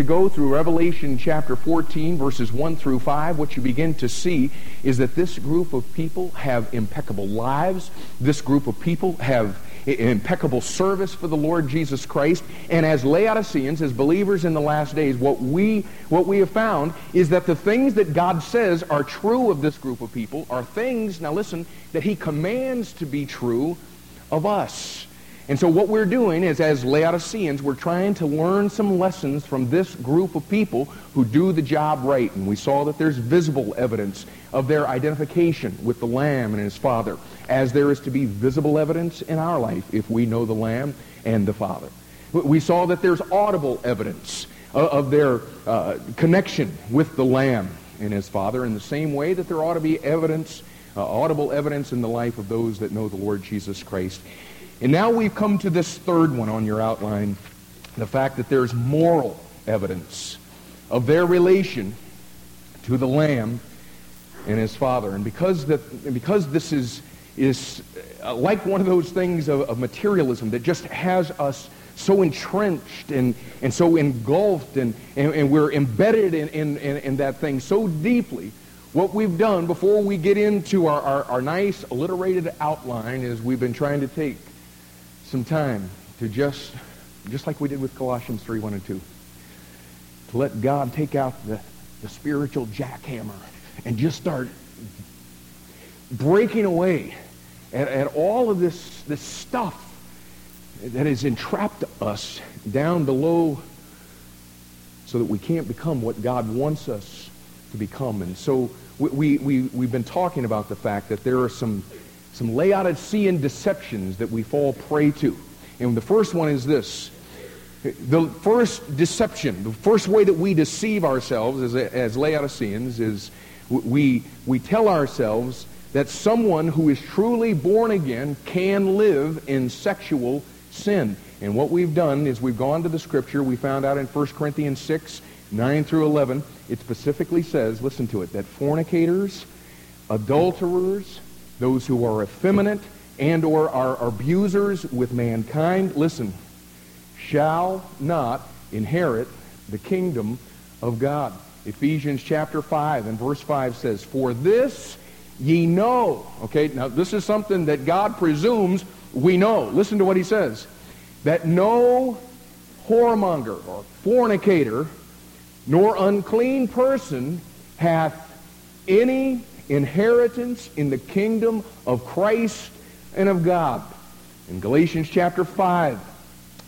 to go through Revelation chapter 14, verses 1 through 5, what you begin to see is that this group of people have impeccable lives. This group of people have impeccable service for the Lord Jesus Christ. And as Laodiceans, as believers in the last days, what we, what we have found is that the things that God says are true of this group of people are things, now listen, that he commands to be true of us. And so what we're doing is, as Laodiceans, we're trying to learn some lessons from this group of people who do the job right. And we saw that there's visible evidence of their identification with the Lamb and his Father, as there is to be visible evidence in our life if we know the Lamb and the Father. We saw that there's audible evidence of their uh, connection with the Lamb and his Father in the same way that there ought to be evidence, uh, audible evidence in the life of those that know the Lord Jesus Christ. And now we've come to this third one on your outline, the fact that there's moral evidence of their relation to the Lamb and his Father. And because, that, because this is, is uh, like one of those things of, of materialism that just has us so entrenched and, and so engulfed and, and, and we're embedded in, in, in, in, that thing so deeply, what we've done before we get into our, our, our nice alliterated outline is we've been trying to take some time to just, just like we did with Colossians 3, 1 and 2, to let God take out the, the spiritual jackhammer and just start breaking away at, at all of this, this stuff that has entrapped us down below so that we can't become what God wants us to become. And so we, we, we, have been talking about the fact that there are some some Laodicean deceptions that we fall prey to. And the first one is this. The first deception, the first way that we deceive ourselves as, as Laodiceans is we, we tell ourselves that someone who is truly born again can live in sexual sin. And what we've done is we've gone to the scripture. We found out in 1 Corinthians 6, 9 through 11, it specifically says, listen to it, that fornicators, adulterers, those who are effeminate and or are abusers with mankind, listen, shall not inherit the kingdom of God. Ephesians chapter 5 and verse 5 says, For this ye know. Okay, now this is something that God presumes we know. Listen to what he says. That no whoremonger or fornicator nor unclean person hath any inheritance in the kingdom of Christ and of God. In Galatians chapter 5,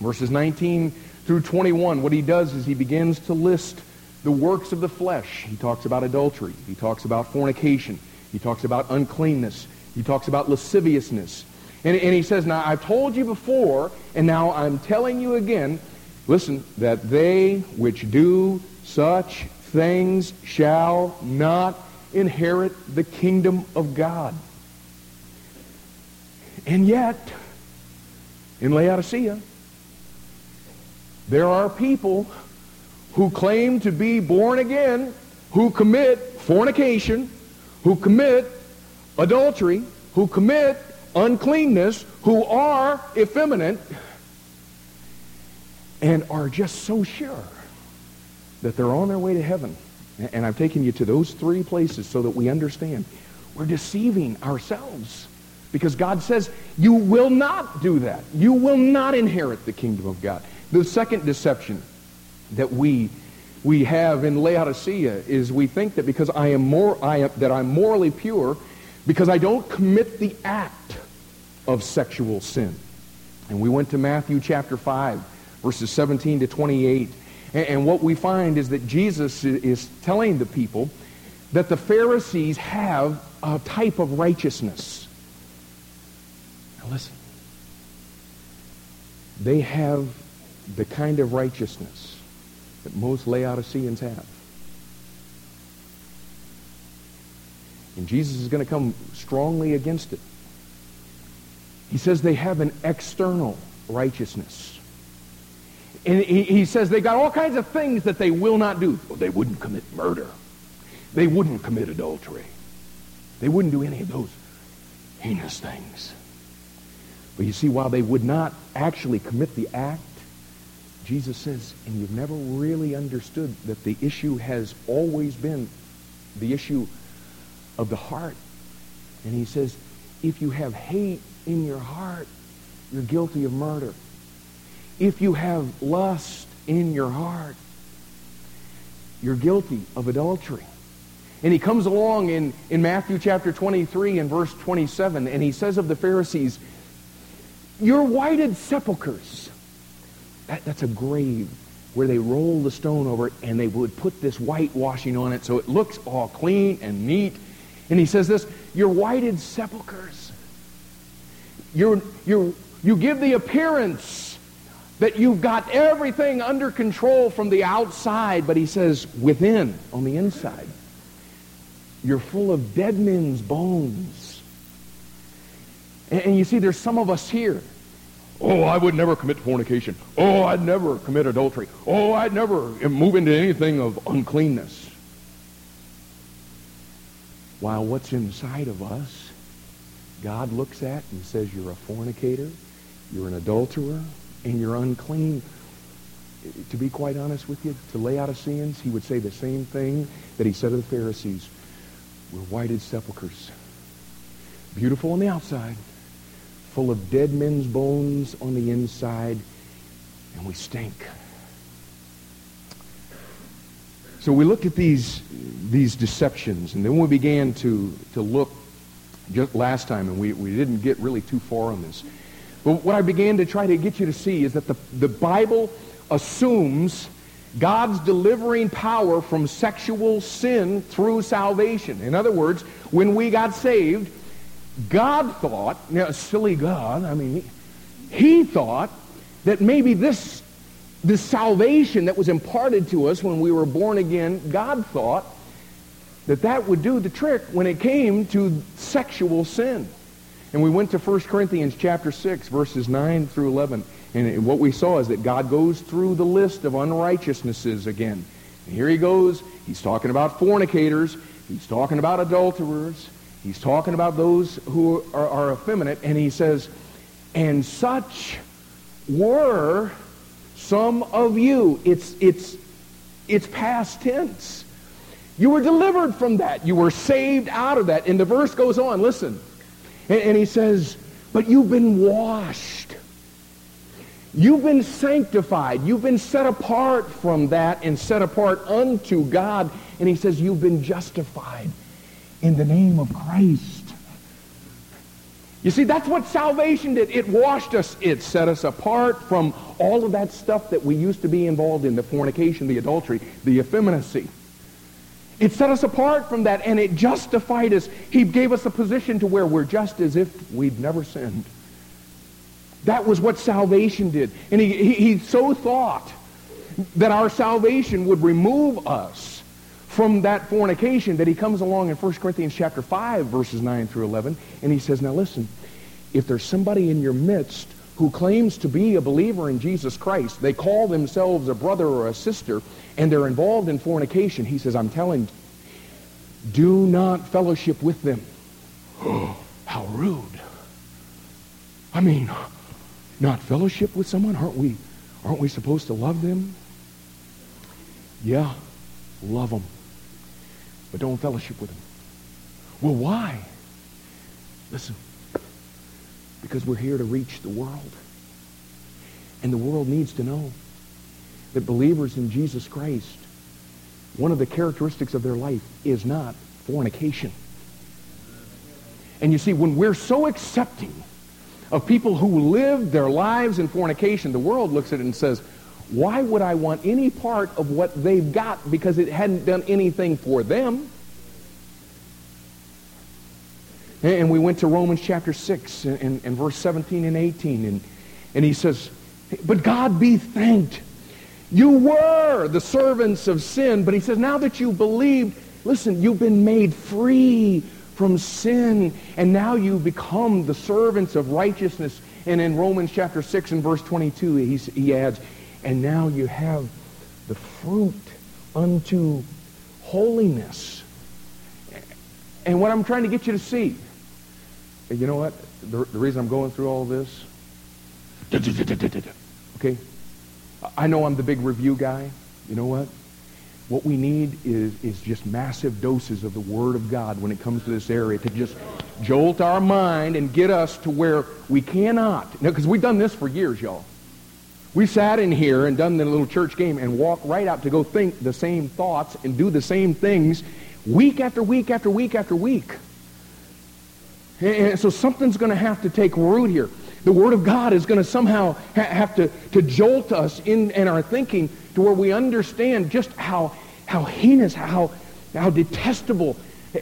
verses 19 through 21, what he does is he begins to list the works of the flesh. He talks about adultery. He talks about fornication. He talks about uncleanness. He talks about lasciviousness. And, and he says, Now, I've told you before, and now I'm telling you again, listen, that they which do such things shall not inherit the kingdom of God. And yet, in Laodicea, there are people who claim to be born again, who commit fornication, who commit adultery, who commit uncleanness, who are effeminate, and are just so sure that they're on their way to heaven. And I've taken you to those three places so that we understand. We're deceiving ourselves. Because God says, you will not do that. You will not inherit the kingdom of God. The second deception that we we have in Laodicea is we think that because I am more I am, that I'm morally pure because I don't commit the act of sexual sin. And we went to Matthew chapter 5 verses 17 to 28 and what we find is that Jesus is telling the people that the Pharisees have a type of righteousness. Now listen. They have the kind of righteousness that most Laodiceans have. And Jesus is going to come strongly against it. He says they have an external righteousness. And he, he says they've got all kinds of things that they will not do. Well, they wouldn't commit murder. They wouldn't commit adultery. They wouldn't do any of those heinous things. But you see, while they would not actually commit the act, Jesus says, and you've never really understood that the issue has always been the issue of the heart. And he says, if you have hate in your heart, you're guilty of murder. If you have lust in your heart, you're guilty of adultery. And he comes along in, in Matthew chapter 23 and verse 27, and he says of the Pharisees, You're whited sepulchres. That, that's a grave where they roll the stone over it and they would put this whitewashing on it so it looks all clean and neat. And he says this, You're whited sepulchres. You're, you're, you give the appearance that you've got everything under control from the outside, but he says within, on the inside, you're full of dead men's bones. And, and you see, there's some of us here. Oh, I would never commit fornication. Oh, I'd never commit adultery. Oh, I'd never move into anything of uncleanness. While what's inside of us, God looks at and says, you're a fornicator, you're an adulterer, and you're unclean. To be quite honest with you, to Laodiceans, he would say the same thing that he said to the Pharisees. We're whited sepulchres. Beautiful on the outside, full of dead men's bones on the inside, and we stink. So we looked at these, these deceptions, and then we began to, to look just last time, and we, we didn't get really too far on this. But what I began to try to get you to see is that the, the Bible assumes God's delivering power from sexual sin through salvation. In other words, when we got saved, God thought, you know, silly God, I mean, he thought that maybe this, this salvation that was imparted to us when we were born again, God thought that that would do the trick when it came to sexual sin. And we went to 1 Corinthians chapter 6, verses 9 through 11. And what we saw is that God goes through the list of unrighteousnesses again. And here he goes. He's talking about fornicators. He's talking about adulterers. He's talking about those who are, are effeminate. And he says, and such were some of you. It's, it's, it's past tense. You were delivered from that. You were saved out of that. And the verse goes on. Listen. And, and he says, but you've been washed You've been sanctified. You've been set apart from that and set apart unto God. And he says you've been justified in the name of Christ. You see, that's what salvation did. It washed us. It set us apart from all of that stuff that we used to be involved in, the fornication, the adultery, the effeminacy. It set us apart from that, and it justified us. He gave us a position to where we're just as if we'd never sinned. That was what salvation did. And he, he, he so thought that our salvation would remove us from that fornication that he comes along in 1 Corinthians chapter 5, verses 9 through 11, and he says, now listen, if there's somebody in your midst who claims to be a believer in Jesus Christ, they call themselves a brother or a sister, and they're involved in fornication, he says, I'm telling you, do not fellowship with them. How rude. I mean, not fellowship with someone? Aren't we, aren't we supposed to love them? Yeah, love them. But don't fellowship with them. Well, why? Listen, because we're here to reach the world. And the world needs to know that believers in Jesus Christ, one of the characteristics of their life is not fornication. And you see, when we're so accepting of people who live their lives in fornication, the world looks at it and says, why would I want any part of what they've got because it hadn't done anything for them? And we went to Romans chapter 6 and, and, and verse 17 and 18. And, and he says, But God be thanked. You were the servants of sin. But he says, now that you believed, listen, you've been made free from sin, and now you become the servants of righteousness. And in Romans chapter 6 and verse 22, he, he adds, and now you have the fruit unto holiness. And what I'm trying to get you to see, you know what? The, the reason I'm going through all this, okay? I know I'm the big review guy. You know what? What we need is, is just massive doses of the Word of God when it comes to this area to just jolt our mind and get us to where we cannot. Because we've done this for years, y'all. We sat in here and done the little church game and walked right out to go think the same thoughts and do the same things week after week after week after week. And so something's going to have to take root here. The Word of God is going to somehow ha- have to, to jolt us in, in our thinking to where we understand just how, how heinous, how, how detestable,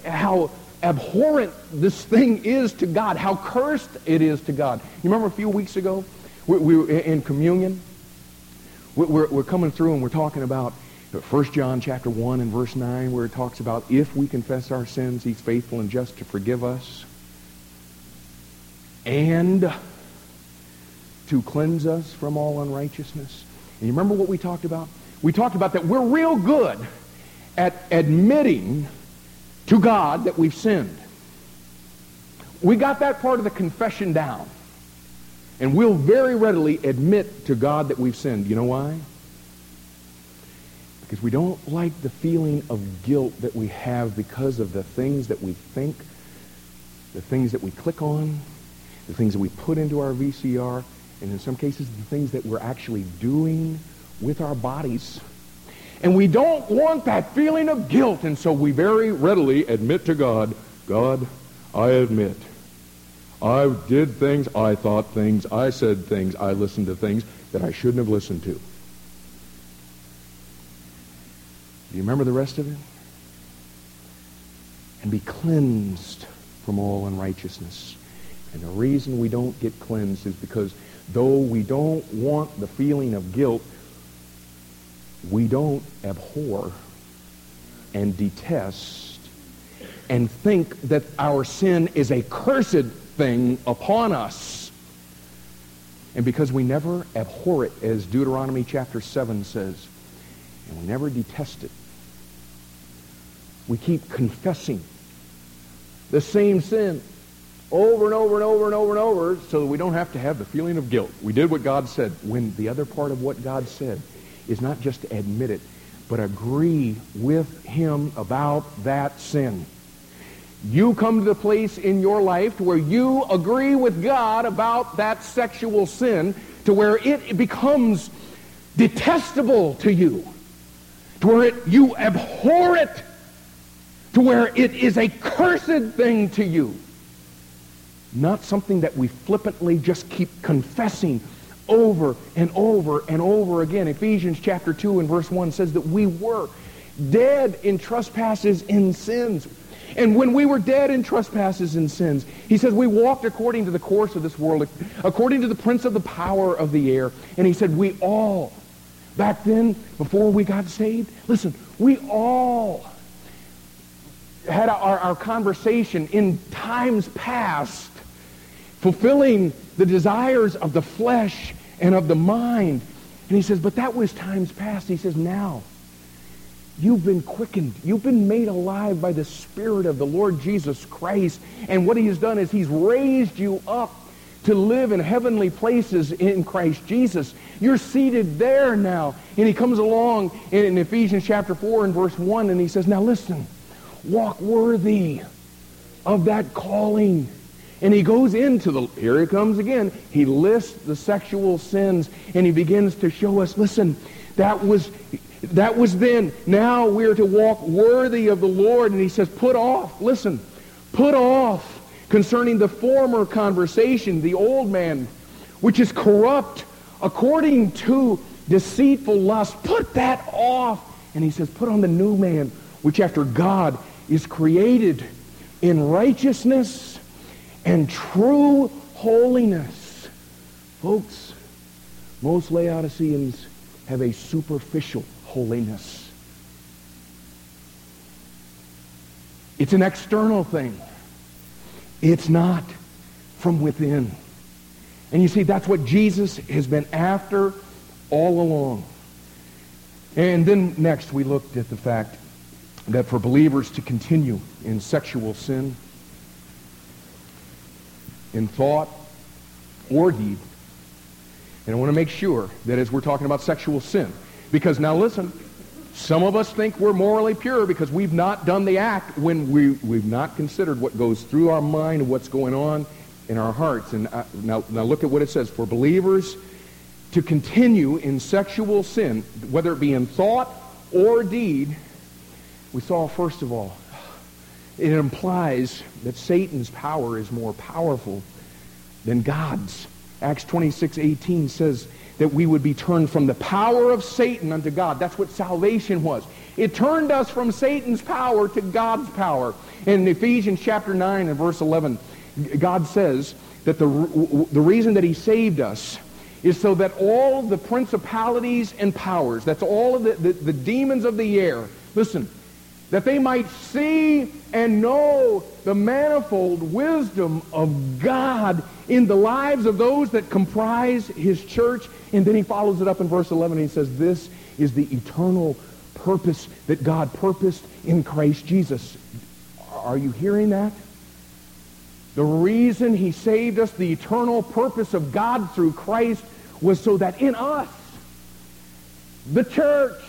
how abhorrent this thing is to God, how cursed it is to God. You remember a few weeks ago, we, we were in communion. We're, we're coming through and we're talking about 1 John chapter 1 and verse 9 where it talks about if we confess our sins, he's faithful and just to forgive us and to cleanse us from all unrighteousness. And you remember what we talked about? We talked about that we're real good at admitting to God that we've sinned. We got that part of the confession down. And we'll very readily admit to God that we've sinned. You know why? Because we don't like the feeling of guilt that we have because of the things that we think, the things that we click on, the things that we put into our VCR, and in some cases, the things that we're actually doing with our bodies. And we don't want that feeling of guilt, and so we very readily admit to God, God, I admit. I did things, I thought things, I said things, I listened to things that I shouldn't have listened to. Do you remember the rest of it? And be cleansed from all unrighteousness. And the reason we don't get cleansed is because though we don't want the feeling of guilt, we don't abhor and detest and think that our sin is a cursed thing upon us. And because we never abhor it, as Deuteronomy chapter 7 says, and we never detest it, we keep confessing the same sin over and over and over and over and over so that we don't have to have the feeling of guilt. We did what God said. When the other part of what God said is not just to admit it, but agree with him about that sin. You come to the place in your life to where you agree with God about that sexual sin to where it becomes detestable to you, to where it, you abhor it, to where it is a cursed thing to you not something that we flippantly just keep confessing over and over and over again. Ephesians chapter 2 and verse 1 says that we were dead in trespasses and sins. And when we were dead in trespasses and sins, he says we walked according to the course of this world, according to the prince of the power of the air. And he said we all, back then, before we got saved, listen, we all had our, our conversation in times past fulfilling the desires of the flesh and of the mind. And he says, but that was times past. He says, now you've been quickened. You've been made alive by the Spirit of the Lord Jesus Christ. And what he has done is he's raised you up to live in heavenly places in Christ Jesus. You're seated there now. And he comes along in, Ephesians chapter 4 and verse 1 and he says, now listen, walk worthy of that calling and he goes into the, here he comes again, he lists the sexual sins and he begins to show us, listen, that was, that was then. Now we're to walk worthy of the Lord. And he says, put off, listen, put off concerning the former conversation, the old man, which is corrupt according to deceitful lust. Put that off. And he says, put on the new man, which after God is created in righteousness and true holiness. Folks, most Laodiceans have a superficial holiness. It's an external thing. It's not from within. And you see, that's what Jesus has been after all along. And then next we looked at the fact that for believers to continue in sexual sin, in thought or deed. And I want to make sure that as we're talking about sexual sin, because now listen, some of us think we're morally pure because we've not done the act when we, we've not considered what goes through our mind and what's going on in our hearts. And I, now, now look at what it says. For believers to continue in sexual sin, whether it be in thought or deed, we saw first of all, it implies that Satan's power is more powerful than God's. Acts 26, 18 says that we would be turned from the power of Satan unto God. That's what salvation was. It turned us from Satan's power to God's power. In Ephesians chapter 9 and verse 11, God says that the, the reason that he saved us is so that all the principalities and powers, that's all of the, the, the demons of the air, listen, that they might see and know the manifold wisdom of God in the lives of those that comprise his church. And then he follows it up in verse 11 and he says, this is the eternal purpose that God purposed in Christ Jesus. Are you hearing that? The reason he saved us, the eternal purpose of God through Christ, was so that in us, the church,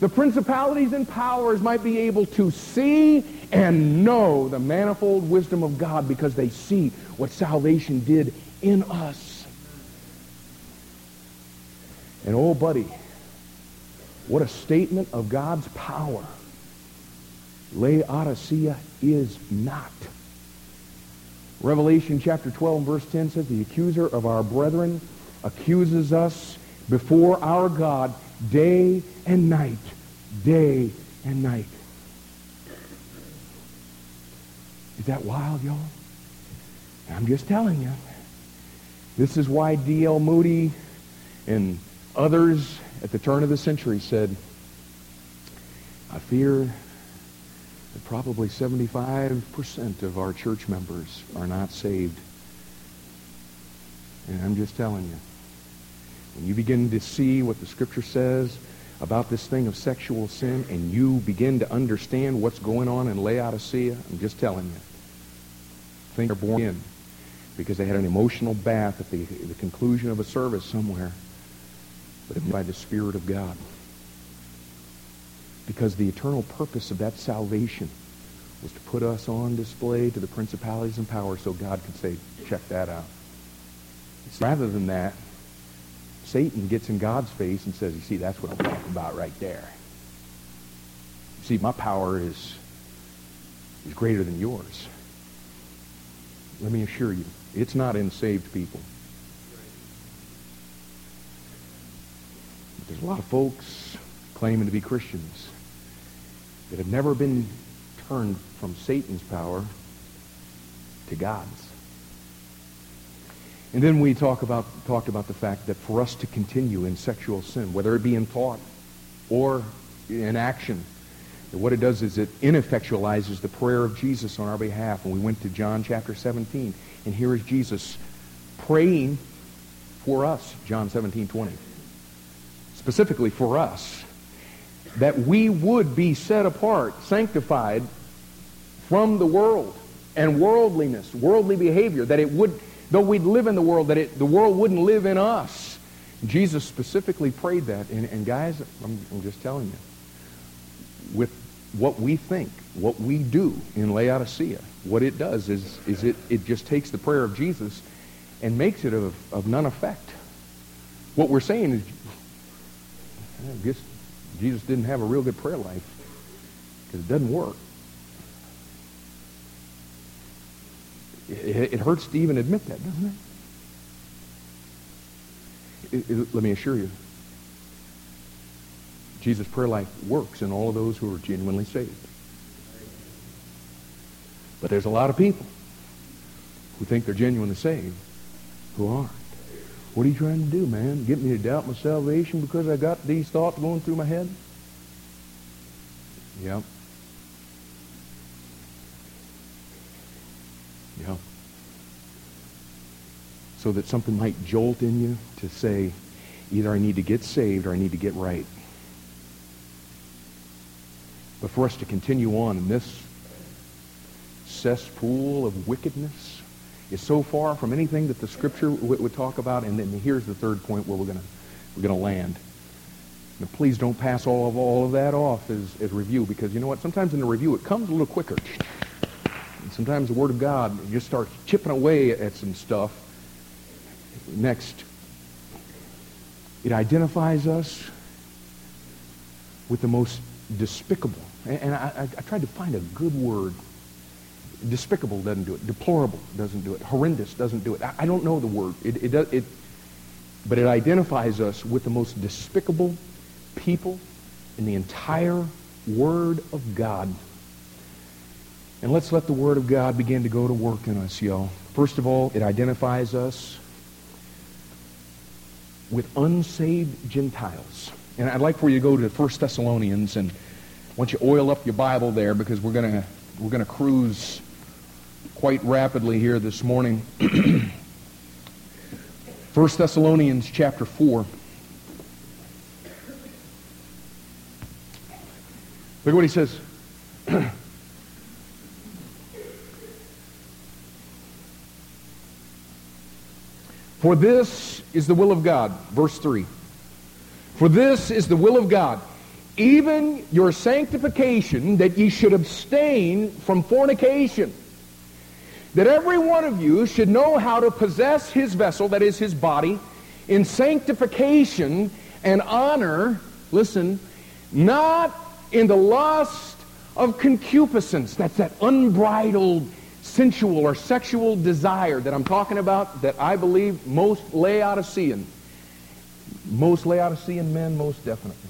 the principalities and powers might be able to see and know the manifold wisdom of God because they see what salvation did in us. And oh, buddy, what a statement of God's power. Laodicea is not. Revelation chapter 12 and verse 10 says, The accuser of our brethren accuses us before our God day and night, day and night. Is that wild, y'all? I'm just telling you. This is why D.L. Moody and others at the turn of the century said, I fear that probably 75% of our church members are not saved. And I'm just telling you, when you begin to see what the Scripture says about this thing of sexual sin and you begin to understand what's going on in Laodicea, I'm just telling you, things are born in because they had an emotional bath at the, the conclusion of a service somewhere, but by the Spirit of God. Because the eternal purpose of that salvation was to put us on display to the principalities and powers so God could say, check that out. Rather than that, Satan gets in God's face and says, you see, that's what I'm talking about right there. You see, my power is, is greater than yours. Let me assure you, it's not in saved people. But there's a lot of folks claiming to be Christians that have never been turned from Satan's power to God's. And then we talk about, talked about the fact that for us to continue in sexual sin, whether it be in thought or in action, what it does is it ineffectualizes the prayer of Jesus on our behalf. And we went to John chapter 17, and here is Jesus praying for us, John 17, 20. Specifically for us, that we would be set apart, sanctified from the world and worldliness, worldly behavior, that it would Though we'd live in the world, that it, the world wouldn't live in us. Jesus specifically prayed that. And, and guys, I'm, I'm just telling you, with what we think, what we do in Laodicea, what it does is, is it, it just takes the prayer of Jesus and makes it of, of none effect. What we're saying is, I guess Jesus didn't have a real good prayer life because it doesn't work. It, it hurts to even admit that, doesn't it? It, it? Let me assure you, Jesus' prayer life works in all of those who are genuinely saved. But there's a lot of people who think they're genuinely saved who aren't. What are you trying to do, man? Get me to doubt my salvation because I got these thoughts going through my head? Yep. Yeah. So that something might jolt in you to say, either I need to get saved or I need to get right. But for us to continue on in this cesspool of wickedness is so far from anything that the Scripture would, would talk about. And then here's the third point where we're going we're to land. Now, please don't pass all of all of that off as, as review because you know what? Sometimes in the review it comes a little quicker. And sometimes the Word of God just starts chipping away at some stuff. Next, it identifies us with the most despicable. And, I, I, tried to find a good word Despicable doesn't do it. Deplorable doesn't do it. Horrendous doesn't do it. I, don't know the word. It, it, it, but it identifies us with the most despicable people in the entire Word of God. And let's let the Word of God begin to go to work in us, y'all. First of all, it identifies us with unsaved Gentiles. And I'd like for you to go to 1 Thessalonians and once you oil up your Bible there because we're going to we're going to cruise quite rapidly here this morning. 1 Thessalonians chapter 4. Look what he says. For this is the will of God. Verse 3. For this is the will of God, even your sanctification, that ye should abstain from fornication that every one of you should know how to possess his vessel, that is his body, in sanctification and honor, listen, not in the lust of concupiscence. That's that unbridled sensual or sexual desire that I'm talking about that I believe most Laodicean, most Laodicean men most definitely.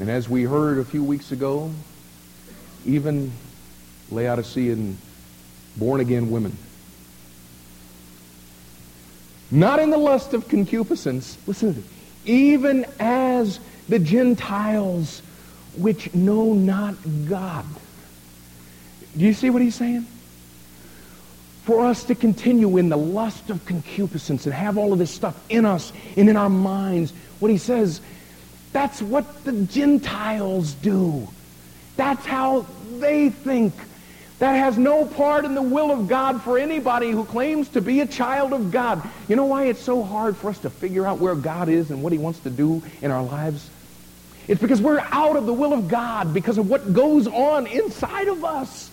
And as we heard a few weeks ago, even Laodicean born-again women. Not in the lust of concupiscence, listen even as the Gentiles which know not God. Do you see what he's saying? For us to continue in the lust of concupiscence and have all of this stuff in us and in our minds, what he says, that's what the Gentiles do. That's how they think. That has no part in the will of God for anybody who claims to be a child of God. You know why it's so hard for us to figure out where God is and what he wants to do in our lives? It's because we're out of the will of God because of what goes on inside of us.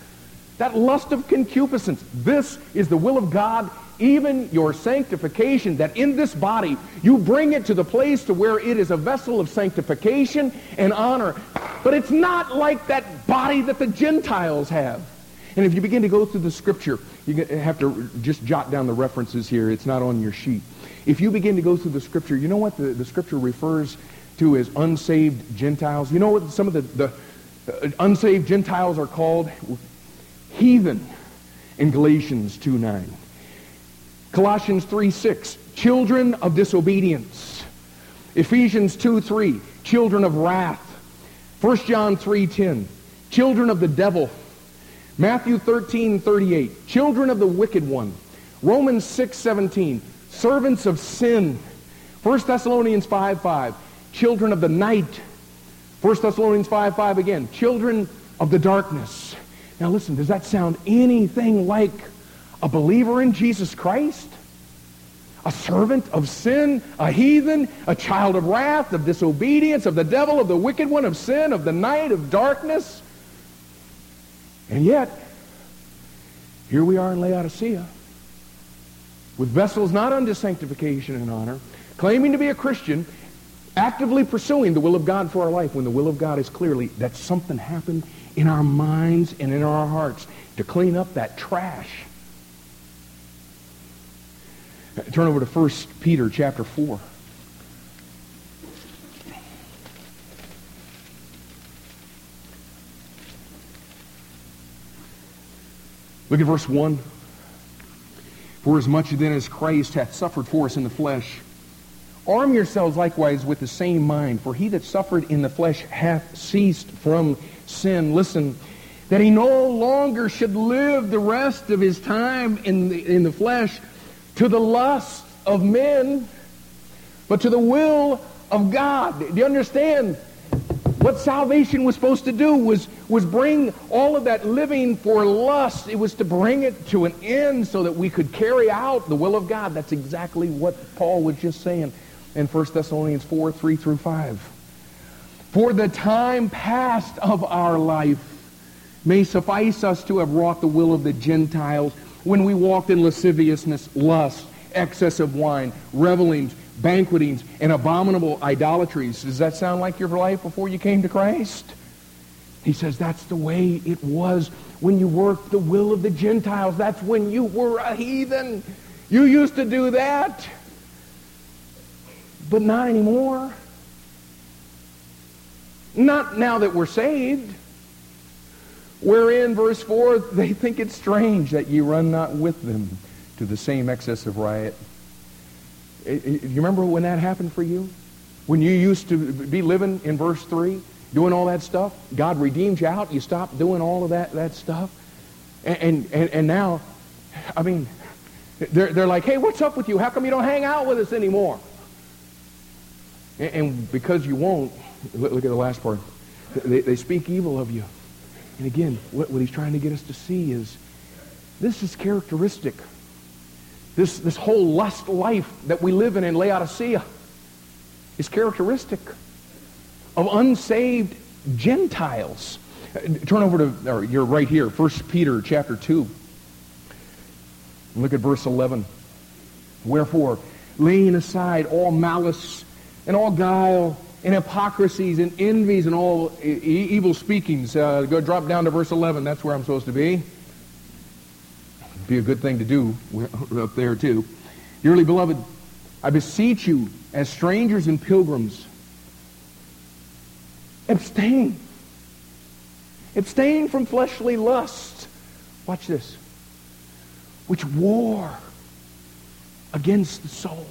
That lust of concupiscence. This is the will of God, even your sanctification, that in this body you bring it to the place to where it is a vessel of sanctification and honor. But it's not like that body that the Gentiles have. And if you begin to go through the scripture, you have to just jot down the references here. It's not on your sheet. If you begin to go through the scripture, you know what the, the scripture refers to as unsaved Gentiles? You know what some of the, the uh, unsaved Gentiles are called? Heathen in Galatians 2 9. Colossians 3 6, children of disobedience. Ephesians 2 3, children of wrath. 1 John 3 10, children of the devil. Matthew 13, 38, children of the wicked one. Romans 6, 17, servants of sin. 1 Thessalonians 5, 5, children of the night. 1 Thessalonians 5, 5 again, children of the darkness. Now listen, does that sound anything like a believer in Jesus Christ? A servant of sin, a heathen, a child of wrath, of disobedience, of the devil, of the wicked one, of sin, of the night, of darkness? And yet, here we are in Laodicea with vessels not unto sanctification and honor, claiming to be a Christian, actively pursuing the will of God for our life when the will of God is clearly that something happened in our minds and in our hearts to clean up that trash. Turn over to 1 Peter chapter 4. Look at verse 1. For as much then as Christ hath suffered for us in the flesh, arm yourselves likewise with the same mind. For he that suffered in the flesh hath ceased from sin. Listen, that he no longer should live the rest of his time in the, in the flesh to the lust of men, but to the will of God. Do you understand? What salvation was supposed to do was, was bring all of that living for lust. It was to bring it to an end so that we could carry out the will of God. That's exactly what Paul was just saying in 1 Thessalonians 4, 3 through 5. For the time past of our life may suffice us to have wrought the will of the Gentiles when we walked in lasciviousness, lust, excess of wine, revelings, banquetings, and abominable idolatries. Does that sound like your life before you came to Christ? He says that's the way it was when you worked the will of the Gentiles. That's when you were a heathen. You used to do that, but not anymore. Not now that we're saved. Wherein, verse 4, they think it strange that ye run not with them to the same excess of riot. You remember when that happened for you? When you used to be living in verse 3, doing all that stuff? God redeemed you out. You stopped doing all of that, that stuff. And, and, and now, I mean, they're, they're like, hey, what's up with you? How come you don't hang out with us anymore? And, because you won't, look, at the last part. They, they speak evil of you. And again, what, what he's trying to get us to see is this is characteristic this, this whole lust life that we live in in Laodicea is characteristic of unsaved Gentiles. Uh, turn over to, or you're right here, 1 Peter chapter 2. Look at verse 11. Wherefore, laying aside all malice and all guile and hypocrisies and envies and all e- evil speakings. Uh, go drop down to verse 11. That's where I'm supposed to be be a good thing to do up there too. Dearly beloved, I beseech you as strangers and pilgrims, abstain. Abstain from fleshly lusts. Watch this. Which war against the soul.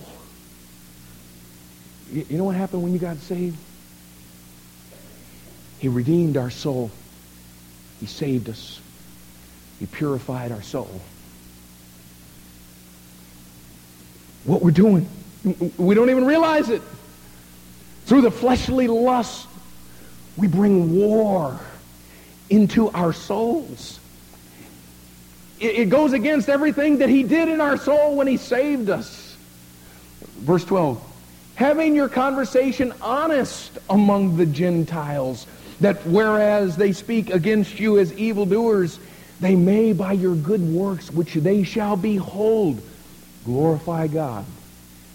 You know what happened when you got saved? He redeemed our soul. He saved us. He purified our soul. what we're doing. We don't even realize it. Through the fleshly lust, we bring war into our souls. It, goes against everything that he did in our soul when he saved us. Verse 12. Having your conversation honest among the Gentiles, that whereas they speak against you as evildoers, they may by your good works, which they shall behold, Glorify God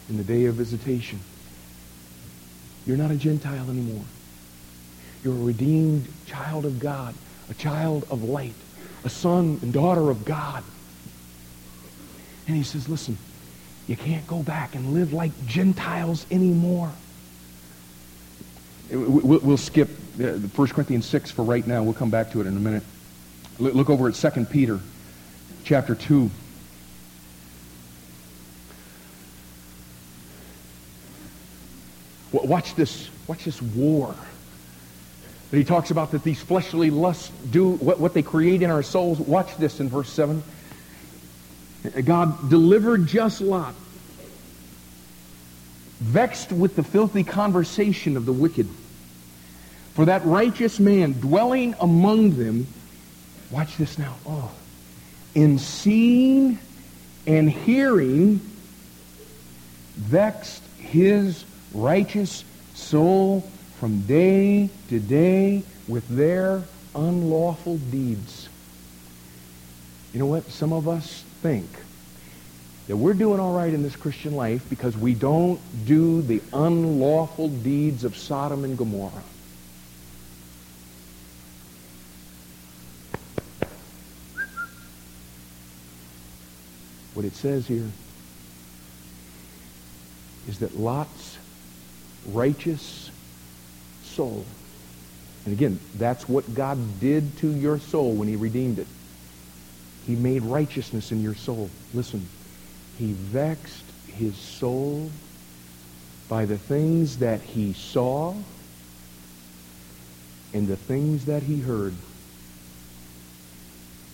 in the day of visitation. You're not a Gentile anymore. You're a redeemed child of God, a child of light, a son and daughter of God. And he says, listen, you can't go back and live like Gentiles anymore. We'll skip uh, 1 Corinthians 6 for right now. We'll come back to it in a minute. Look over at 2 Peter chapter 2. Watch this, watch this war. That he talks about that these fleshly lusts do what, what they create in our souls. Watch this in verse 7. God delivered just Lot, vexed with the filthy conversation of the wicked. For that righteous man dwelling among them, watch this now, oh, in seeing and hearing, vexed his righteous soul from day to day with their unlawful deeds. You know what? Some of us think that we're doing all right in this Christian life because we don't do the unlawful deeds of Sodom and Gomorrah. What it says here is that Lot's righteous soul. And again, that's what God did to your soul when he redeemed it. He made righteousness in your soul. Listen, he vexed his soul by the things that he saw and the things that he heard.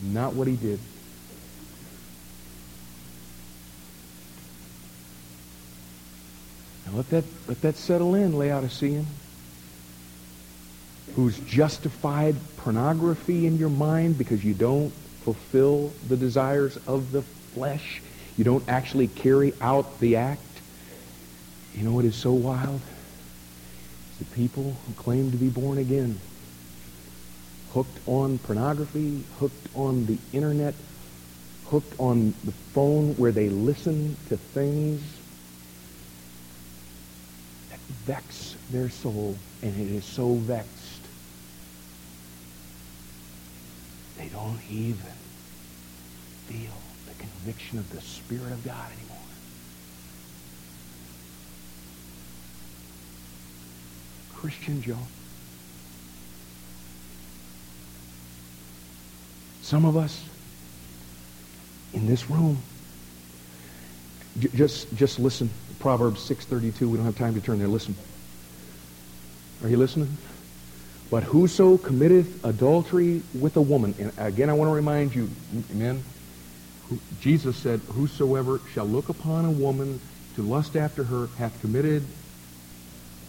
Not what he did. Now let that, let that settle in, Laodicean. who's justified pornography in your mind because you don't fulfill the desires of the flesh. You don't actually carry out the act. You know what is so wild? It's the people who claim to be born again. Hooked on pornography, hooked on the internet, hooked on the phone where they listen to things that vex their soul, and it is so vexed they don't even feel the conviction of the Spirit of God anymore. Christians, y'all. Some of us in this room, j- just, just listen. Proverbs 6.32, we don't have time to turn there. Listen. Are you listening? But whoso committeth adultery with a woman, and again I want to remind you, men, Jesus said, whosoever shall look upon a woman to lust after her hath committed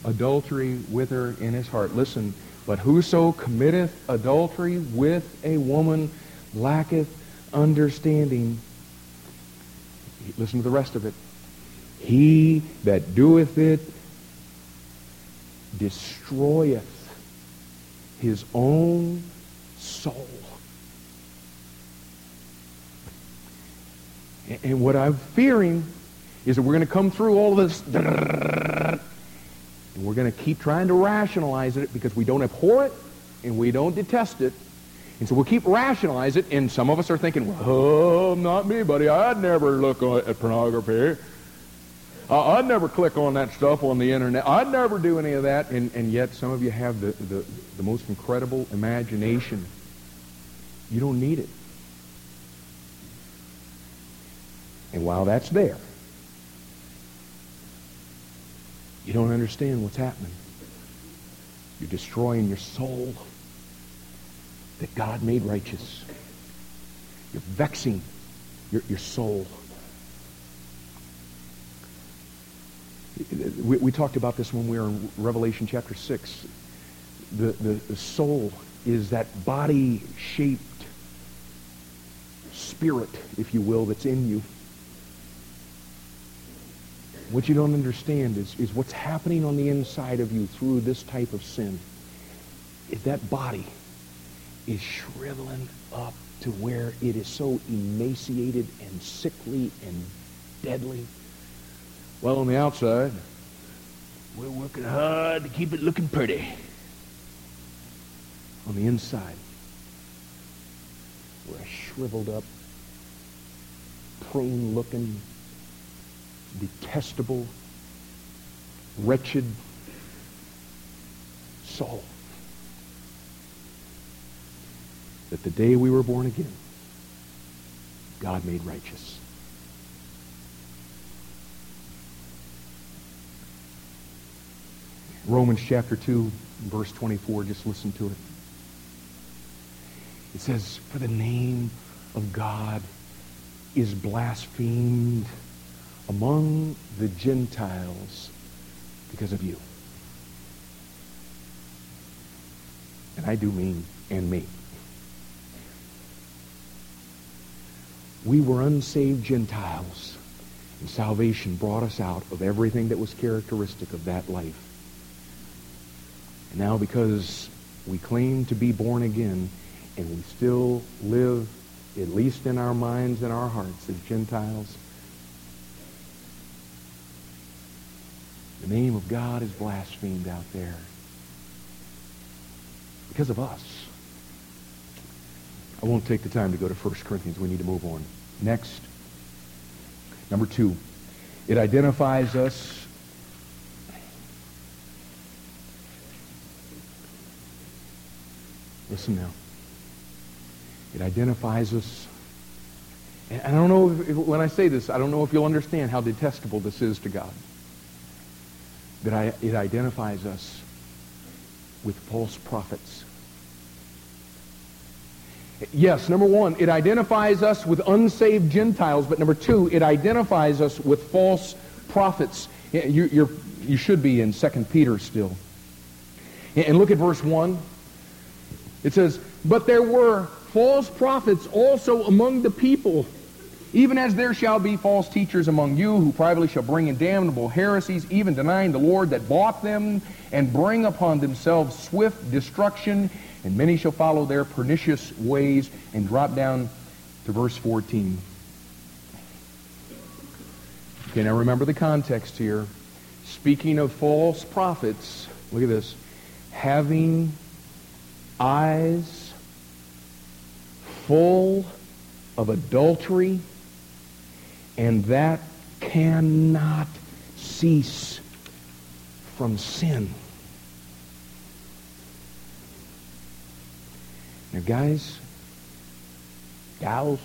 adultery with her in his heart. Listen, but whoso committeth adultery with a woman lacketh understanding. Listen to the rest of it. He that doeth it destroyeth his own soul. And what I'm fearing is that we're going to come through all this and we're going to keep trying to rationalize it because we don't abhor it and we don't detest it. And so we'll keep rationalize it, and some of us are thinking, well, oh, not me, buddy. I'd never look at pornography. I'd never click on that stuff on the internet. I'd never do any of that. And, and yet some of you have the, the, the most incredible imagination. You don't need it. And while that's there, you don't understand what's happening. You're destroying your soul that God made righteous. You're vexing your, your soul. We, we, talked about this when we were in Revelation chapter 6. The, the, the soul is that body-shaped spirit, if you will, that's in you. What you don't understand is, is what's happening on the inside of you through this type of sin. Is that body is shriveling up to where it is so emaciated and sickly and deadly. Well, on the outside, we're working hard to keep it looking pretty. On the inside, we're a shriveled up, prone looking, detestable, wretched soul. that the day we were born again, God made righteous. Romans chapter 2, verse 24, just listen to it. It says, For the name of God is blasphemed among the Gentiles because of you. And I do mean and me. We were unsaved Gentiles, and salvation brought us out of everything that was characteristic of that life. Now because we claim to be born again, and we still live, at least in our minds and our hearts, as Gentiles, the name of God is blasphemed out there because of us. I won't take the time to go to 1 Corinthians. We need to move on. Next. Number two, it identifies us Listen now. It identifies us. And I don't know if, when I say this, I don't know if you'll understand how detestable this is to God. That I, it identifies us with false prophets. Yes, number one, it identifies us with unsaved Gentiles, but number two, it identifies us with false prophets. You, you should be in 2 Peter still. And look at verse 1. It says, But there were false prophets also among the people, even as there shall be false teachers among you, who privately shall bring in damnable heresies, even denying the Lord that bought them, and bring upon themselves swift destruction. And many shall follow their pernicious ways. And drop down to verse 14. Okay, now remember the context here. Speaking of false prophets, look at this. Having eyes full of adultery, and that cannot cease from sin. Now, guys, gals,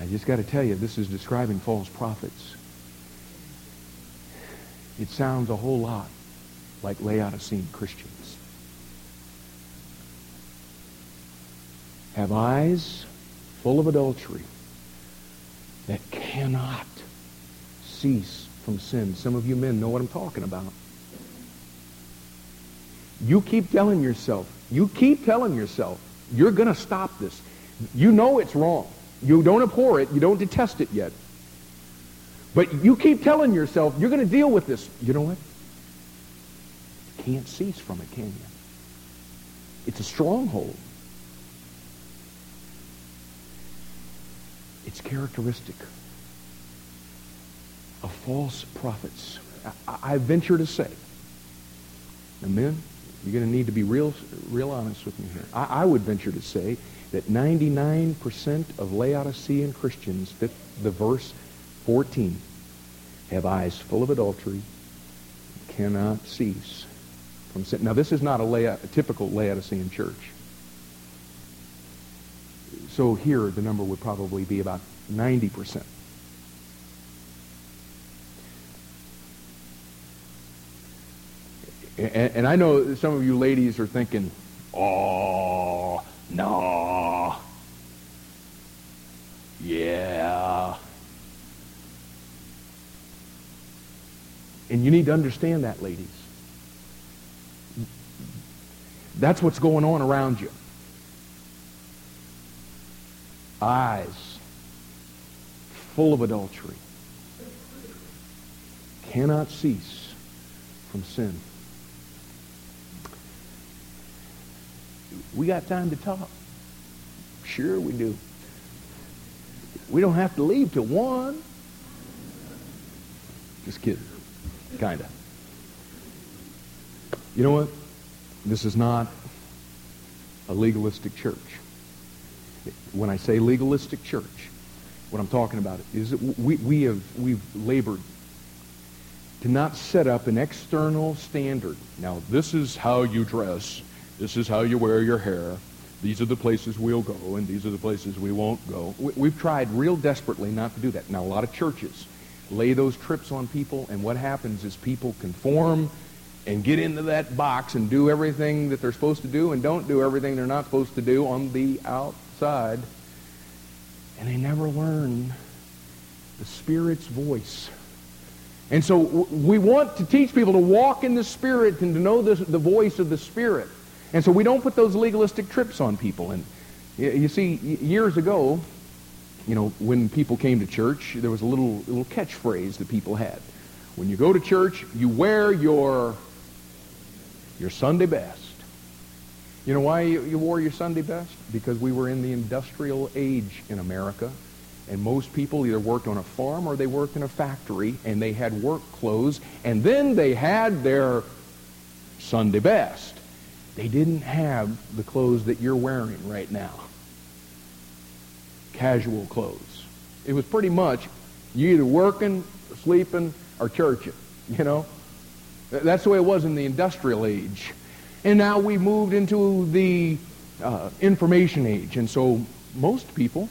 I just got to tell you, this is describing false prophets. It sounds a whole lot like Laodicean Christians. Have eyes full of adultery that cannot cease from sin. Some of you men know what I'm talking about. You keep telling yourself, you keep telling yourself, you're going to stop this. You know it's wrong. You don't abhor it. You don't detest it yet. But you keep telling yourself, you're going to deal with this. You know what? You can't cease from it, can you? It's a stronghold. It's characteristic of false prophets. I, I venture to say, amen, you're going to need to be real, real honest with me here. I, I would venture to say that 99% of Laodicean Christians fit the verse 14 have eyes full of adultery, cannot cease from sin. Now, this is not a, Lao- a typical Laodicean church. So here, the number would probably be about 90%. And, I know some of you ladies are thinking, oh, no. Yeah. And you need to understand that, ladies. That's what's going on around you. Eyes full of adultery. Cannot cease from sin. We got time to talk. Sure we do. We don't have to leave till one. Just kidding. Kind of. You know what? This is not a legalistic church. When I say legalistic church, what I'm talking about is that we, we have we've labored to not set up an external standard. Now, this is how you dress. This is how you wear your hair. These are the places we'll go, and these are the places we won't go. We've tried real desperately not to do that. Now, a lot of churches lay those trips on people, and what happens is people conform and get into that box and do everything that they're supposed to do and don't do everything they're not supposed to do on the outside. And they never learn the Spirit's voice. And so we want to teach people to walk in the Spirit and to know the, the voice of the Spirit. And so we don't put those legalistic trips on people. And you see, years ago, you know, when people came to church, there was a little little catchphrase that people had. When you go to church, you wear your your Sunday best. You know why you, you wore your Sunday best? Because we were in the industrial age in America. And most people either worked on a farm or they worked in a factory and they had work clothes and then they had their Sunday best. They didn't have the clothes that you're wearing right now. Casual clothes. It was pretty much you either working, sleeping, or churching, you know? That's the way it was in the industrial age. And now we've moved into the uh, information age. And so most people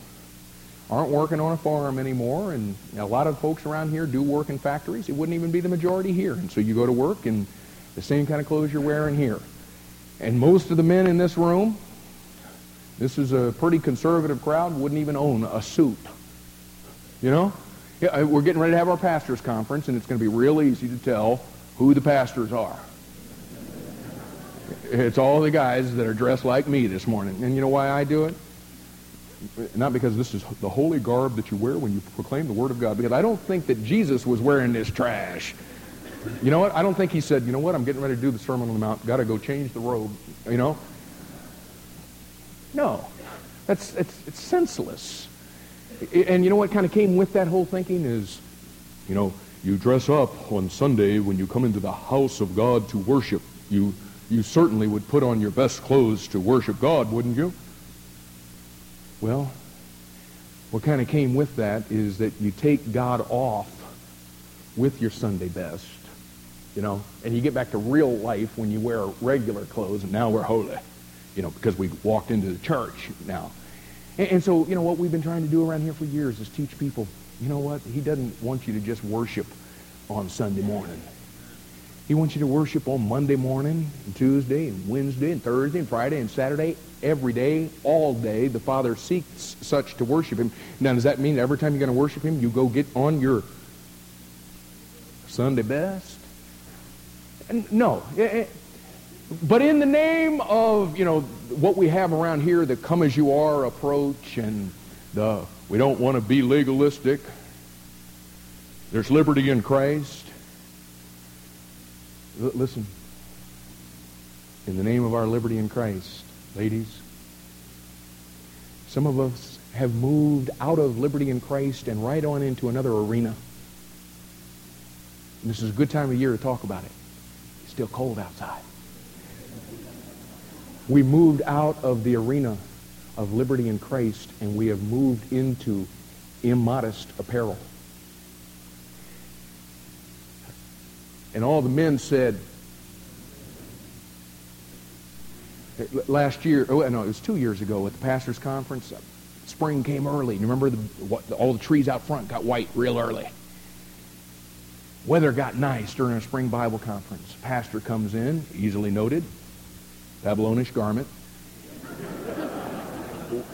aren't working on a farm anymore. And a lot of folks around here do work in factories. It wouldn't even be the majority here. And so you go to work in the same kind of clothes you're wearing here. And most of the men in this room, this is a pretty conservative crowd, wouldn't even own a suit. You know? Yeah, we're getting ready to have our pastors' conference, and it's going to be real easy to tell who the pastors are. It's all the guys that are dressed like me this morning. And you know why I do it? Not because this is the holy garb that you wear when you proclaim the Word of God, because I don't think that Jesus was wearing this trash. You know what? I don't think he said, you know what, I'm getting ready to do the Sermon on the Mount. Got to go change the robe. You know? No. That's, it's, it's senseless. And you know what kind of came with that whole thinking is, you know, you dress up on Sunday when you come into the house of God to worship. You, you certainly would put on your best clothes to worship God, wouldn't you? Well, what kind of came with that is that you take God off with your Sunday best, you know, and you get back to real life when you wear regular clothes, and now we're holy, you know, because we walked into the church now. And, and so, you know, what we've been trying to do around here for years is teach people, you know what, he doesn't want you to just worship on Sunday morning. He wants you to worship on Monday morning, and Tuesday, and Wednesday, and Thursday, and Friday, and Saturday, every day, all day. The Father seeks such to worship Him. Now, does that mean every time you're going to worship Him, you go get on your Sunday best? No. Eh, eh. But in the name of, you know, what we have around here, the come as you are approach, and the we don't want to be legalistic, there's liberty in Christ. Listen. In the name of our liberty in Christ, ladies, some of us have moved out of liberty in Christ and right on into another arena. And this is a good time of year to talk about it. It's still cold outside. We moved out of the arena of liberty in Christ and we have moved into immodest apparel. And all the men said, last year, oh, no, it was two years ago at the pastor's conference, spring came early. You remember the, what, all the trees out front got white real early. Weather got nice during a spring Bible conference. Pastor comes in, easily noted, Babylonish garment.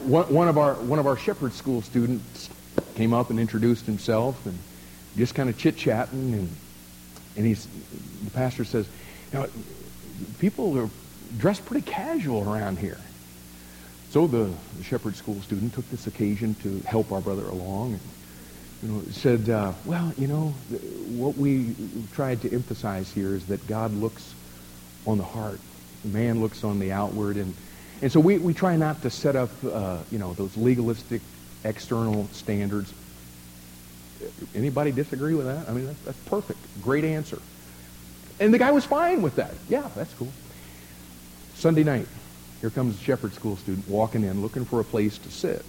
one, one, of our, one of our shepherd school students came up and introduced himself and just kind of chit-chatting and and he's, the pastor says, you know, people are dressed pretty casual around here. So the, shepherd school student took this occasion to help our brother along and you know, said, uh, well, you know, what we tried to emphasize here is that God looks on the heart. Man looks on the outward. And, and so we, we try not to set up, uh, you know, those legalistic external standards. Anybody disagree with that? I mean, that's, that's perfect. Great answer. And the guy was fine with that. Yeah, that's cool. Sunday night, here comes a shepherd school student walking in looking for a place to sit.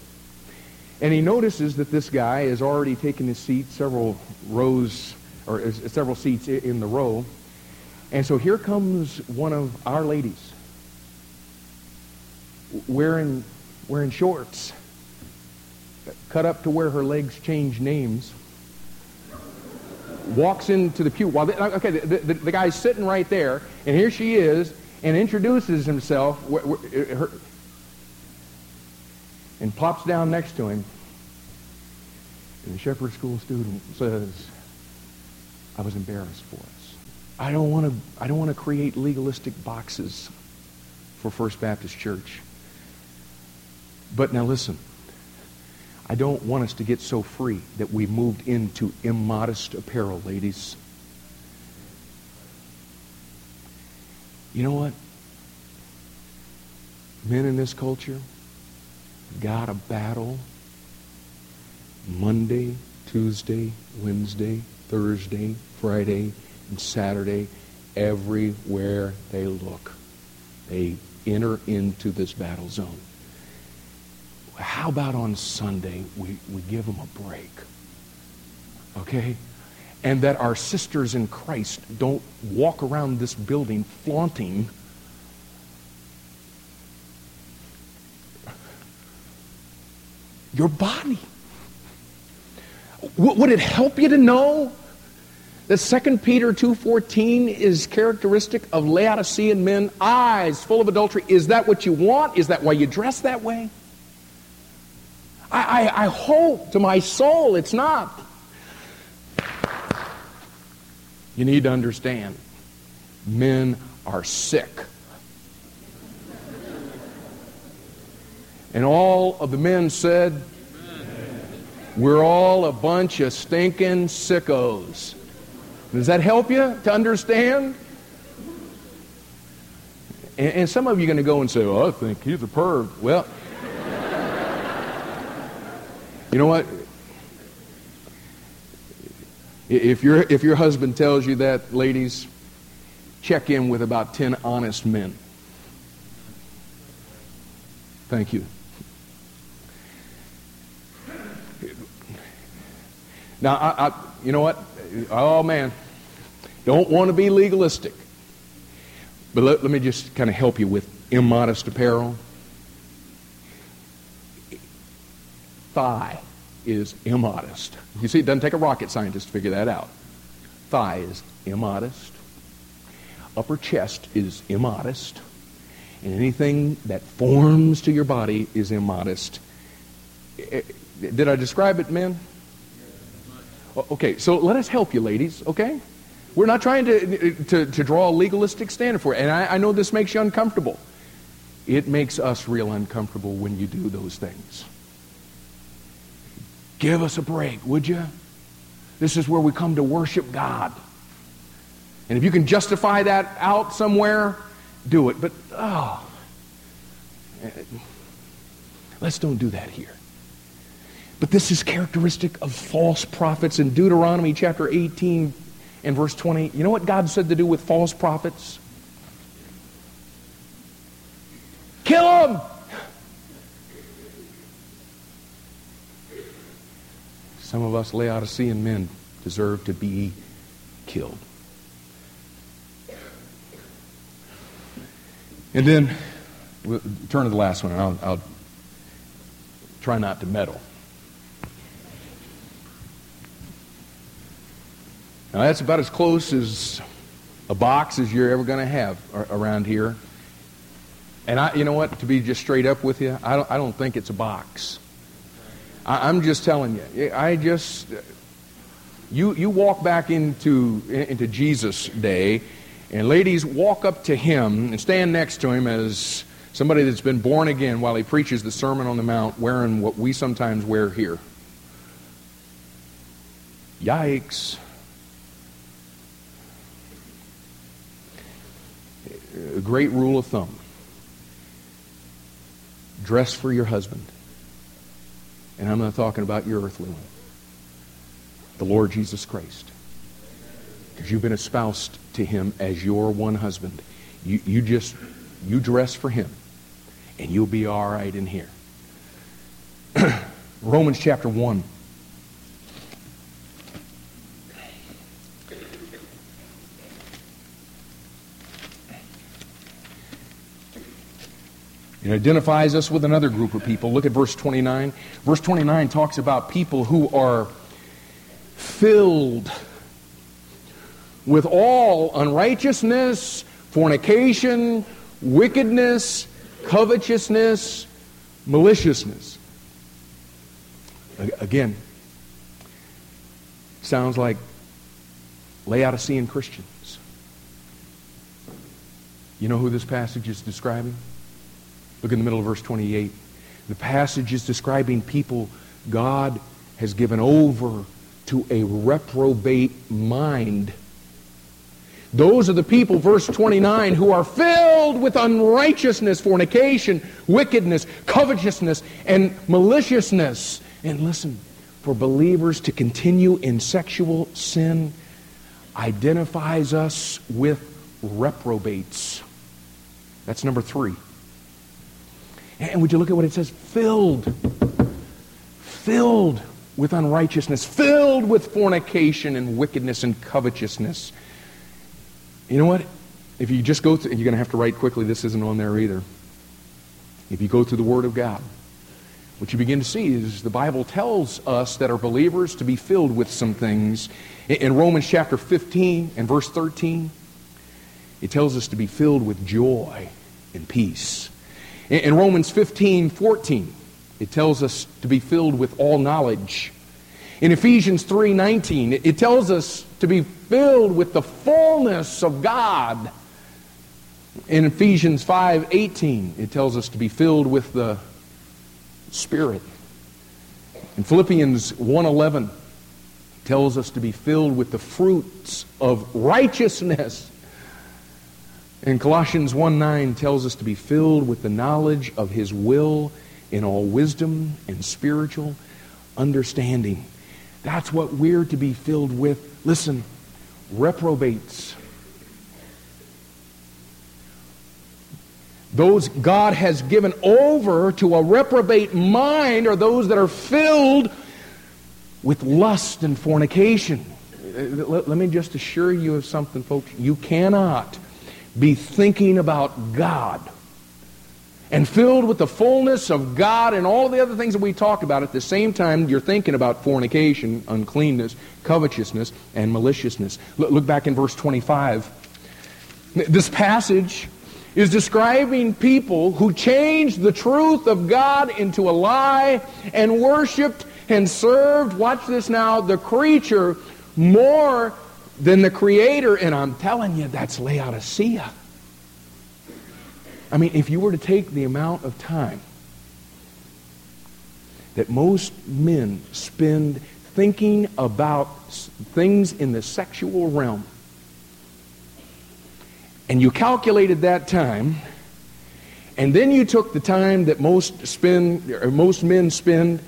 And he notices that this guy has already taken his seat several rows, or several seats in the row. And so here comes one of our ladies wearing, wearing shorts cut up to where her legs change names, walks into the pew. While the, uh, okay, the, the, the, guy's sitting right there, and here she is, and introduces himself uh, her, and plops down next to him. And the shepherd school student says, I was embarrassed for us. I don't want to I don't want to create legalistic boxes for First Baptist Church. But now listen. I don't want us to get so free that we moved into immodest apparel, ladies. You know what? Men in this culture got a battle Monday, Tuesday, Wednesday, Thursday, Friday, and Saturday. Everywhere they look, they enter into this battle zone how about on Sunday we, we give them a break? Okay? And that our sisters in Christ don't walk around this building flaunting your body. would it help you to know that 2 Peter 2.14 is characteristic of Laodicean men? Eyes full of adultery. Is that what you want? Is that why you dress that way? I, I, I hope to my soul it's not. You need to understand men are sick. And all of the men said, We're all a bunch of stinking sickos. Does that help you to understand? And, and some of you are going to go and say, well, I think he's a perv. Well, you know what? If, your if your husband tells you that, ladies, check in with about 10 honest men. Thank you. Now, I, I, you know what? Oh, man. Don't want to be legalistic. But let, let me just kind of help you with immodest apparel. Thigh is immodest. You see, it doesn't take a rocket scientist to figure that out. Thigh is immodest. Upper chest is immodest. And anything that forms to your body is immodest. Eh, eh did I describe it, men? Okay, so let us help you, ladies, okay? We're not trying to, eh, eh, to, to draw a legalistic standard for it. And I, I know this makes you uncomfortable. It makes us real uncomfortable when you do those things. Give us a break, would you? This is where we come to worship God. And if you can justify that out somewhere, do it. But, oh, let's don't do that here. But this is characteristic of false prophets. In Deuteronomy chapter 18, and verse 20, you know what God said to do with false prophets? Kill them! Some of us Laodicean men deserve to be killed. And then, we'll turn to the last one, and I'll, I'll try not to meddle. Now, that's about as close as a box as you're ever going to have around here. And I, you know what? To be just straight up with you, I don't, I don't think it's a box. I, I'm just telling you. I just, you, you walk back into, into Jesus' day, and ladies walk up to him and stand next to him as somebody that's been born again while he preaches the Sermon on the Mount wearing what we sometimes wear here. Yikes. a great rule of thumb dress for your husband. And I'm not talking about your earthly one, the Lord Jesus Christ. Because you've been espoused to him as your one husband. You, you just, you dress for him, and you'll be all right in here. Romans chapter 1. It identifies us with another group of people. Look at verse 29. Verse 29 talks about people who are filled with all unrighteousness, fornication, wickedness, covetousness, maliciousness. Again, sounds like Laodicean Christians. You know who this passage is describing? Look in the middle of verse 28. The passage is describing people God has given over to a reprobate mind. Those are the people, verse 29, who are filled with unrighteousness, fornication, wickedness, covetousness, and maliciousness. And listen, for believers to continue in sexual sin identifies us with reprobates. That's number three. And would you look at what it says? Filled. Filled with unrighteousness, filled with fornication and wickedness and covetousness. You know what? If you just go through, you're going to have to write quickly, this isn't on there either. If you go through the Word of God, what you begin to see is the Bible tells us that our believers to be filled with some things. In Romans chapter 15 and verse 13, it tells us to be filled with joy and peace in Romans 15, 14, it tells us to be filled with all knowledge. In Ephesians 3, 19, it tells us to be filled with the fullness of God. In Ephesians 5, 18, it tells us to be filled with the Spirit. In Philippians 1:11 tells us to be filled with the fruits of righteousness. And Colossians 1:9 tells us to be filled with the knowledge of his will in all wisdom and spiritual understanding. That's what we're to be filled with. Listen, reprobates Those God has given over to a reprobate mind are those that are filled with lust and fornication. Uh, let, let, me just assure you of something, folks. You cannot be thinking about God and filled with the fullness of God and all the other things that we talked about at the same time you're thinking about fornication, uncleanness, covetousness, and maliciousness. Look, back in verse 25. This passage is describing people who changed the truth of God into a lie and worshiped and served, watch this now, the creature more than the creator. And I'm telling you, that's Laodicea. I mean, if you were to take the amount of time that most men spend thinking about things in the sexual realm, and you calculated that time, and then you took the time that most spend most men spend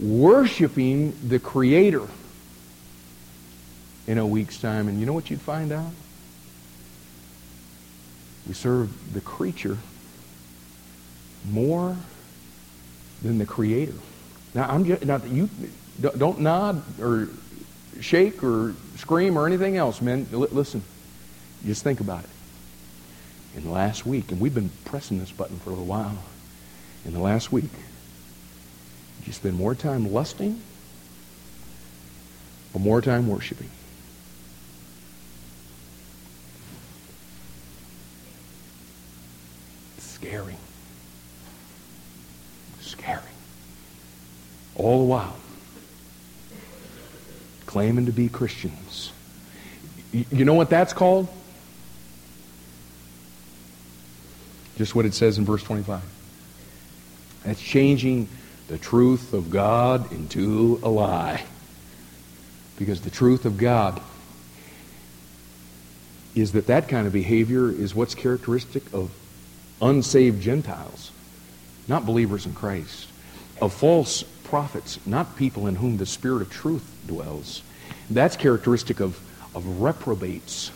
worshiping the creator in a week's time and you know what you'd find out we serve the creature more than the creator now i'm just now you don't nod or shake or scream or anything else men listen just think about it. In the last week, and we've been pressing this button for a little while, in the last week, you spend more time lusting or more time worshiping? Scary. Scary. All the while, claiming to be Christians. You know what that's called? Just what it says in verse 25. That's changing the truth of God into a lie. Because the truth of God is that that kind of behavior is what's characteristic of unsaved Gentiles, not believers in Christ, of false prophets, not people in whom the Spirit of truth dwells. That's characteristic of, of reprobates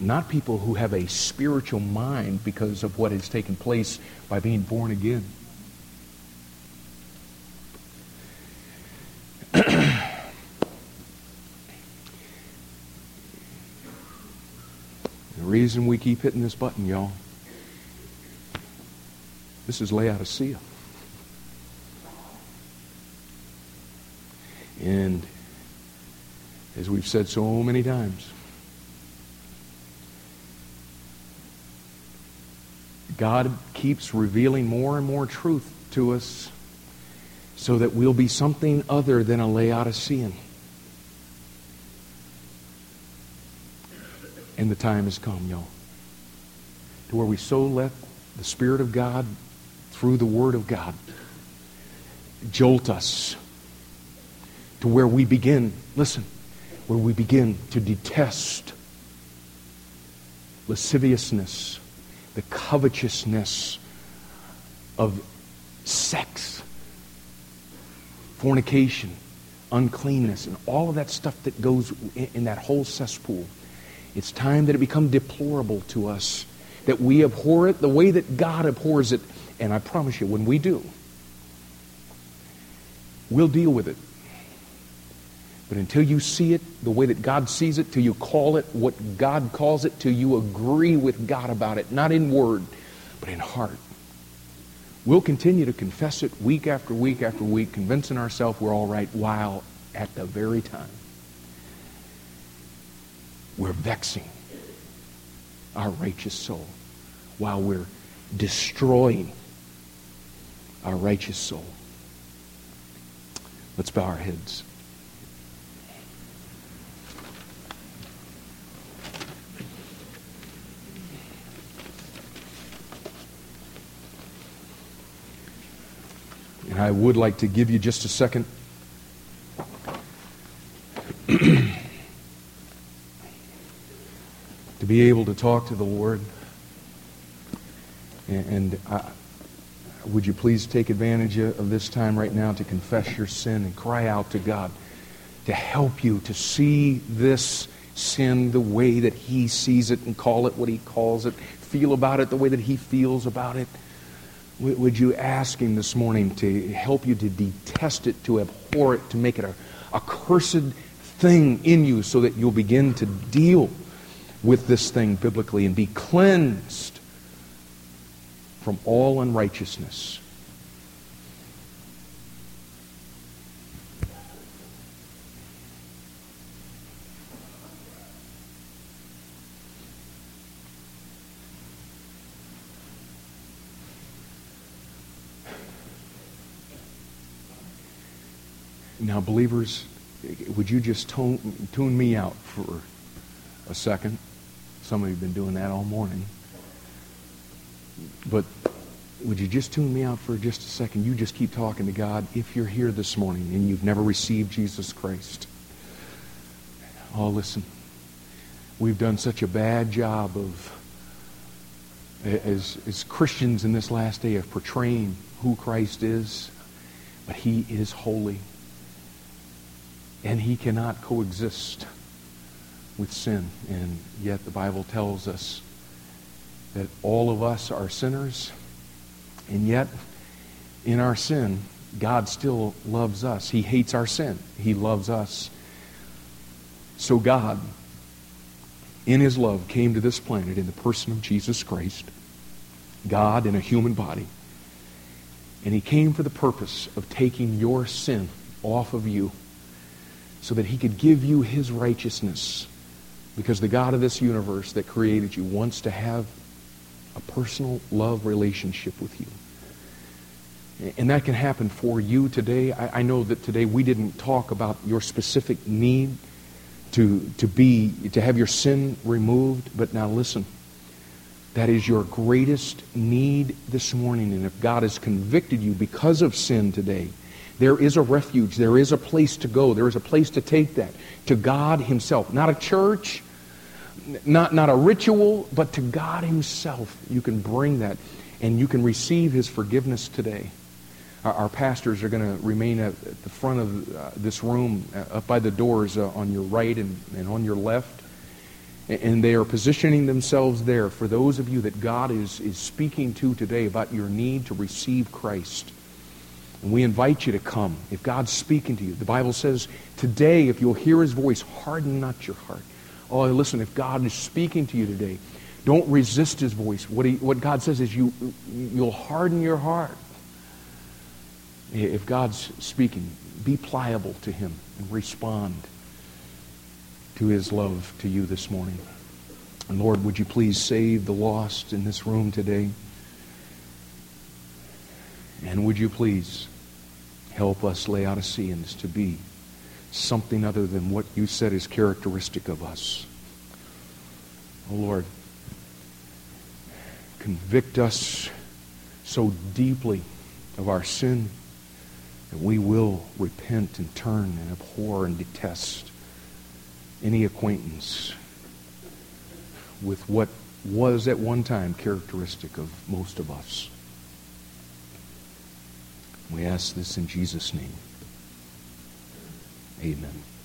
not people who have a spiritual mind because of what has taken place by being born again. the reason we keep hitting this button, y'all, this is Laodicea. And as we've said so many times, God keeps revealing more and more truth to us so that we'll be something other than a Laodicean. And the time has come, y'all, to where we so let the Spirit of God through the Word of God jolt us to where we begin, listen, where we begin to detest lasciviousness the covetousness of sex, fornication, uncleanness, and all of that stuff that goes in, that whole cesspool. It's time that it become deplorable to us, that we abhor it the way that God abhors it. And I promise you, when we do, we'll deal with it. But until you see it the way that God sees it, till you call it what God calls it, till you agree with God about it, not in word, but in heart, we'll continue to confess it week after week after week, convincing ourselves we're all right, while at the very time we're vexing our righteous soul, while we're destroying our righteous soul. Let's bow our heads. And I would like to give you just a second. to be able to talk to the Lord. And, and I, would you please take advantage of this time right now to confess your sin and cry out to God to help you to see this sin the way that He sees it and call it what He calls it, feel about it the way that He feels about it? Would you ask Him this morning to help you to detest it, to abhor it, to make it a, a cursed thing in you so that you'll begin to deal with this thing biblically and be cleansed from all unrighteousness? Now, believers, would you just tone, tune me out for a second? Some of you have been doing that all morning. But would you just tune me out for just a second? You just keep talking to God if you're here this morning and you've never received Jesus Christ. Oh, listen. We've done such a bad job of, as, as Christians in this last day, of portraying who Christ is. But he is holy and he cannot coexist with sin. And yet the Bible tells us that all of us are sinners, and yet in our sin, God still loves us. He hates our sin. He loves us. So God, in his love, came to this planet in the person of Jesus Christ, God in a human body. And he came for the purpose of taking your sin off of you so that he could give you his righteousness. Because the God of this universe that created you wants to have a personal love relationship with you. And that can happen for you today. I, I, know that today we didn't talk about your specific need to, to be to have your sin removed, but now listen. That is your greatest need this morning. And if God has convicted you because of sin today, there is a refuge. There is a place to go. There is a place to take that to God Himself. Not a church, not, not a ritual, but to God Himself. You can bring that and you can receive His forgiveness today. Our, pastors are going to remain at, the front of uh, this room, uh, up by the doors uh, on your right and, and on your left. And, and they are positioning themselves there for those of you that God is, is speaking to today about your need to receive Christ. And we invite you to come. If God's speaking to you, the Bible says, today, if you'll hear his voice, harden not your heart. Oh, listen, if God is speaking to you today, don't resist his voice. What, he, what God says is you, you'll harden your heart. If God's speaking, be pliable to him and respond to his love to you this morning. And Lord, would you please save the lost in this room today? And would you please help us, Laodiceans, to be something other than what you said is characteristic of us? Oh Lord, convict us so deeply of our sin that we will repent and turn and abhor and detest any acquaintance with what was at one time characteristic of most of us. We ask this in Jesus' name. Amen.